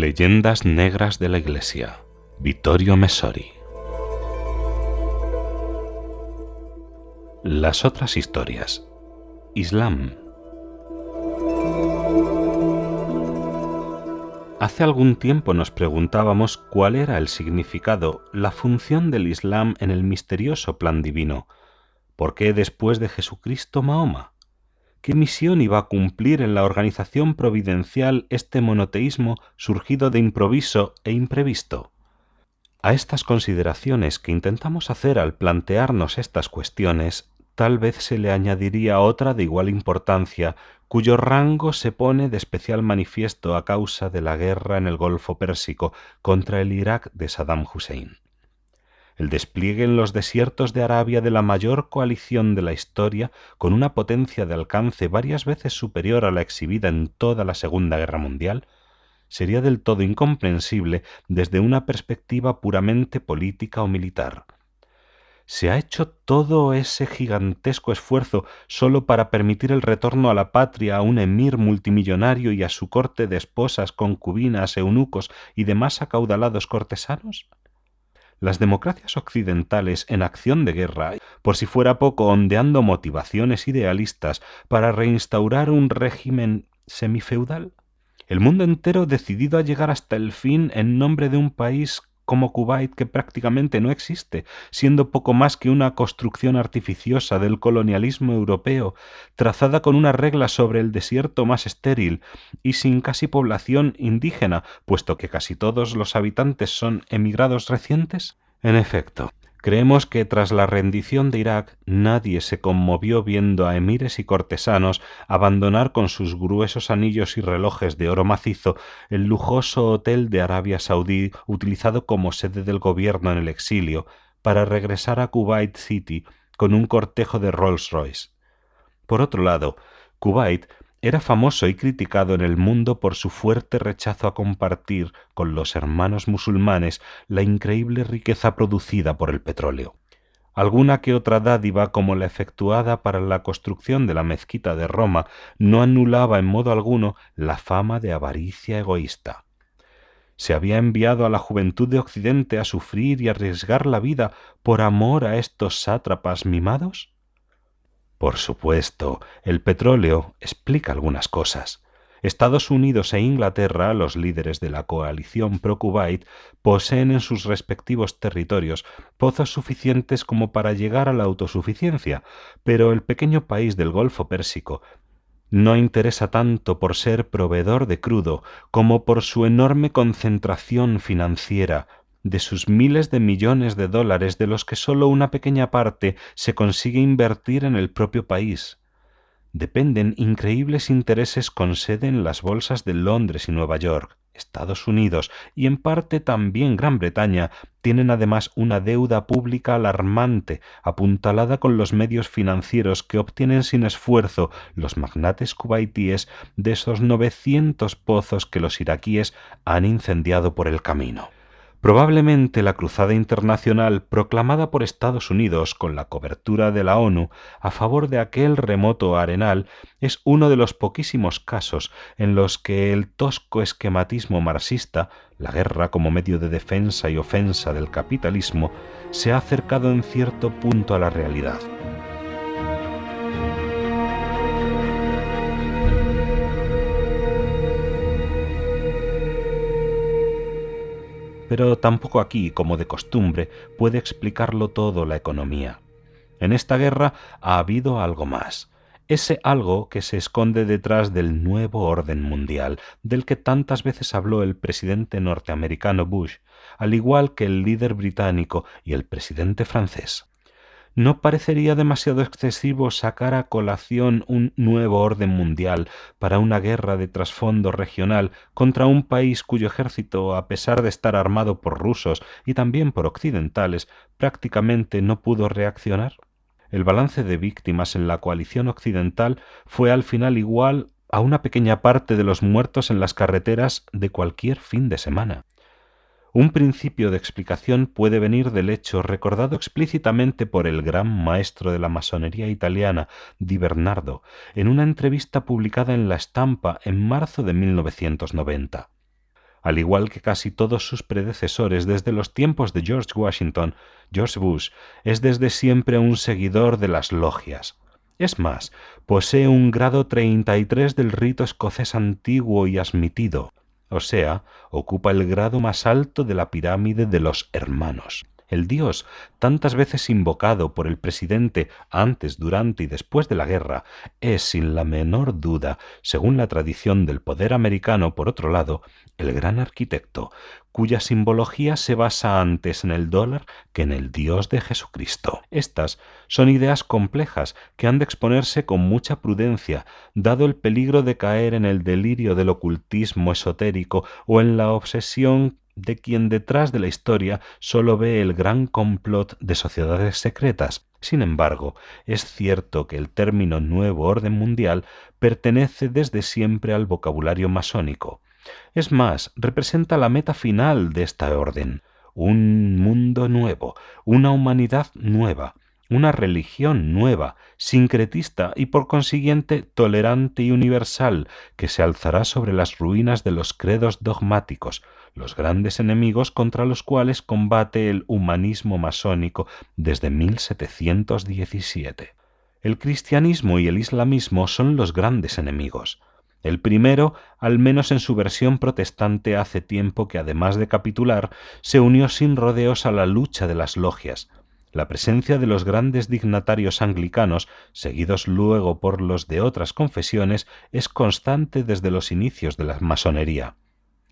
Leyendas Negras de la Iglesia. Vittorio Messori. Las otras historias. Islam. Hace algún tiempo nos preguntábamos cuál era el significado, la función del Islam en el misterioso plan divino. ¿Por qué después de Jesucristo Mahoma? ¿Qué misión iba a cumplir en la organización providencial este monoteísmo surgido de improviso e imprevisto? A estas consideraciones que intentamos hacer al plantearnos estas cuestiones, tal vez se le añadiría otra de igual importancia, cuyo rango se pone de especial manifiesto a causa de la guerra en el Golfo Pérsico contra el Irak de Saddam Hussein el despliegue en los desiertos de Arabia de la mayor coalición de la historia, con una potencia de alcance varias veces superior a la exhibida en toda la Segunda Guerra Mundial, sería del todo incomprensible desde una perspectiva puramente política o militar. ¿Se ha hecho todo ese gigantesco esfuerzo sólo para permitir el retorno a la patria a un emir multimillonario y a su corte de esposas, concubinas, eunucos y demás acaudalados cortesanos? Las democracias occidentales en acción de guerra, por si fuera poco ondeando motivaciones idealistas para reinstaurar un régimen semifeudal? El mundo entero decidido a llegar hasta el fin en nombre de un país como Kuwait que prácticamente no existe, siendo poco más que una construcción artificiosa del colonialismo europeo, trazada con una regla sobre el desierto más estéril y sin casi población indígena, puesto que casi todos los habitantes son emigrados recientes? En efecto, Creemos que tras la rendición de Irak nadie se conmovió viendo a emires y cortesanos abandonar con sus gruesos anillos y relojes de oro macizo el lujoso hotel de Arabia Saudí utilizado como sede del gobierno en el exilio para regresar a Kuwait City con un cortejo de Rolls Royce. Por otro lado, Kuwait era famoso y criticado en el mundo por su fuerte rechazo a compartir con los hermanos musulmanes la increíble riqueza producida por el petróleo. Alguna que otra dádiva como la efectuada para la construcción de la mezquita de Roma no anulaba en modo alguno la fama de avaricia egoísta. ¿Se había enviado a la juventud de Occidente a sufrir y arriesgar la vida por amor a estos sátrapas mimados? Por supuesto, el petróleo explica algunas cosas. Estados Unidos e Inglaterra, los líderes de la coalición pro-Kuwait, poseen en sus respectivos territorios pozos suficientes como para llegar a la autosuficiencia, pero el pequeño país del Golfo Pérsico no interesa tanto por ser proveedor de crudo como por su enorme concentración financiera, de sus miles de millones de dólares de los que sólo una pequeña parte se consigue invertir en el propio país. Dependen increíbles intereses con sede en las bolsas de Londres y Nueva York. Estados Unidos y en parte también Gran Bretaña tienen además una deuda pública alarmante, apuntalada con los medios financieros que obtienen sin esfuerzo los magnates cubaitíes de esos novecientos pozos que los iraquíes han incendiado por el camino. Probablemente la cruzada internacional proclamada por Estados Unidos con la cobertura de la ONU a favor de aquel remoto arenal es uno de los poquísimos casos en los que el tosco esquematismo marxista, la guerra como medio de defensa y ofensa del capitalismo, se ha acercado en cierto punto a la realidad. Pero tampoco aquí, como de costumbre, puede explicarlo todo la economía. En esta guerra ha habido algo más, ese algo que se esconde detrás del nuevo orden mundial, del que tantas veces habló el presidente norteamericano Bush, al igual que el líder británico y el presidente francés. ¿No parecería demasiado excesivo sacar a colación un nuevo orden mundial para una guerra de trasfondo regional contra un país cuyo ejército, a pesar de estar armado por rusos y también por occidentales, prácticamente no pudo reaccionar? El balance de víctimas en la coalición occidental fue al final igual a una pequeña parte de los muertos en las carreteras de cualquier fin de semana. Un principio de explicación puede venir del hecho recordado explícitamente por el gran maestro de la masonería italiana, Di Bernardo, en una entrevista publicada en La Estampa en marzo de 1990. al igual que casi todos sus predecesores desde los tiempos de George Washington, George Bush es desde siempre un seguidor de las logias. Es más, posee un grado 33 del rito escocés antiguo y admitido, o sea, ocupa el grado más alto de la pirámide de los hermanos. El Dios, tantas veces invocado por el presidente antes, durante y después de la guerra, es sin la menor duda, según la tradición del poder americano, por otro lado, el gran arquitecto, cuya simbología se basa antes en el dólar que en el Dios de Jesucristo. Estas son ideas complejas que han de exponerse con mucha prudencia, dado el peligro de caer en el delirio del ocultismo esotérico o en la obsesión de quien detrás de la historia sólo ve el gran complot de sociedades secretas. Sin embargo, es cierto que el término nuevo orden mundial pertenece desde siempre al vocabulario masónico. Es más, representa la meta final de esta orden, un mundo nuevo, una humanidad nueva, una religión nueva, sincretista y por consiguiente tolerante y universal, que se alzará sobre las ruinas de los credos dogmáticos, los grandes enemigos contra los cuales combate el humanismo masónico desde 1717. El cristianismo y el islamismo son los grandes enemigos. El primero, al menos en su versión protestante, hace tiempo que, además de capitular, se unió sin rodeos a la lucha de las logias. La presencia de los grandes dignatarios anglicanos, seguidos luego por los de otras confesiones, es constante desde los inicios de la masonería.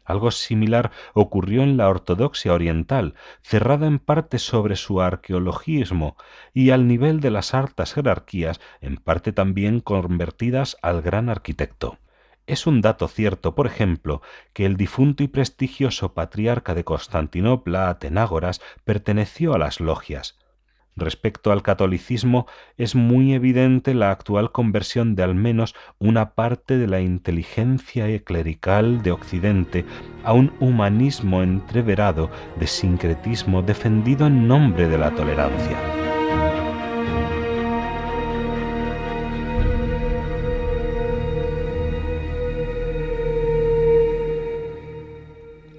Algo similar ocurrió en la ortodoxia oriental, cerrada en parte sobre su arqueologismo y al nivel de las altas jerarquías, en parte también convertidas al gran arquitecto. Es un dato cierto, por ejemplo, que el difunto y prestigioso patriarca de Constantinopla, Atenágoras, perteneció a las logias. Respecto al catolicismo, es muy evidente la actual conversión de al menos una parte de la inteligencia clerical de Occidente a un humanismo entreverado de sincretismo defendido en nombre de la tolerancia.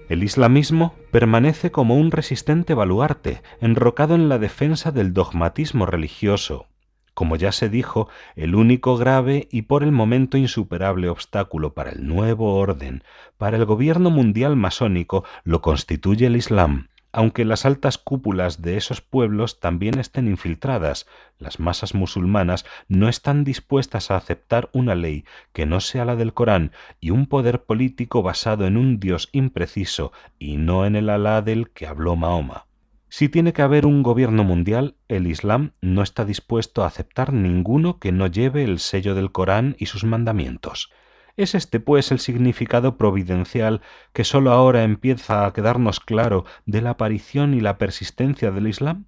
El islamismo permanece como un resistente baluarte, enrocado en la defensa del dogmatismo religioso, como ya se dijo, el único grave y por el momento insuperable obstáculo para el nuevo orden, para el gobierno mundial masónico, lo constituye el Islam, aunque las altas cúpulas de esos pueblos también estén infiltradas, las masas musulmanas no están dispuestas a aceptar una ley que no sea la del Corán y un poder político basado en un Dios impreciso y no en el Alá del que habló Mahoma. Si tiene que haber un gobierno mundial, el Islam no está dispuesto a aceptar ninguno que no lleve el sello del Corán y sus mandamientos. ¿Es este, pues, el significado providencial que sólo ahora empieza a quedarnos claro de la aparición y la persistencia del Islam?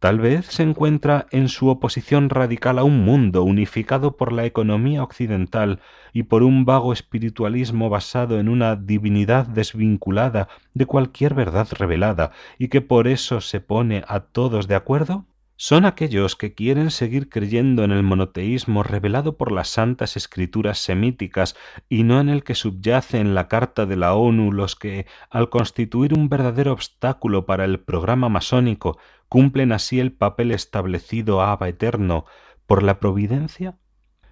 Tal vez se encuentra en su oposición radical a un mundo unificado por la economía occidental y por un vago espiritualismo basado en una divinidad desvinculada de cualquier verdad revelada y que por eso se pone a todos de acuerdo? Son aquellos que quieren seguir creyendo en el monoteísmo revelado por las santas escrituras semíticas y no en el que subyace en la Carta de la ONU los que, al constituir un verdadero obstáculo para el programa masónico, cumplen así el papel establecido a eterno por la providencia?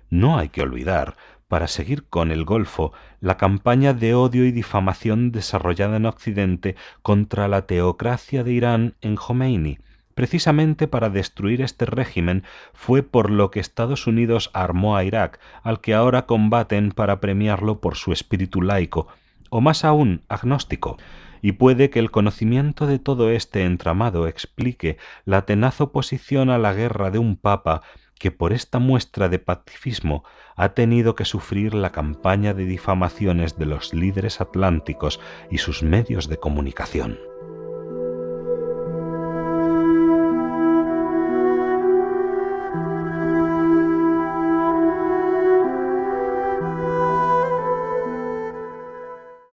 No hay que olvidar, para seguir con el Golfo, la campaña de odio y difamación desarrollada en Occidente contra la teocracia de Irán en Khomeini, Precisamente para destruir este régimen fue por lo que Estados Unidos armó a Irak, al que ahora combaten para premiarlo por su espíritu laico, o más aún agnóstico, y puede que el conocimiento de todo este entramado explique la tenaz oposición a la guerra de un papa que por esta muestra de pacifismo ha tenido que sufrir la campaña de difamaciones de los líderes atlánticos y sus medios de comunicación.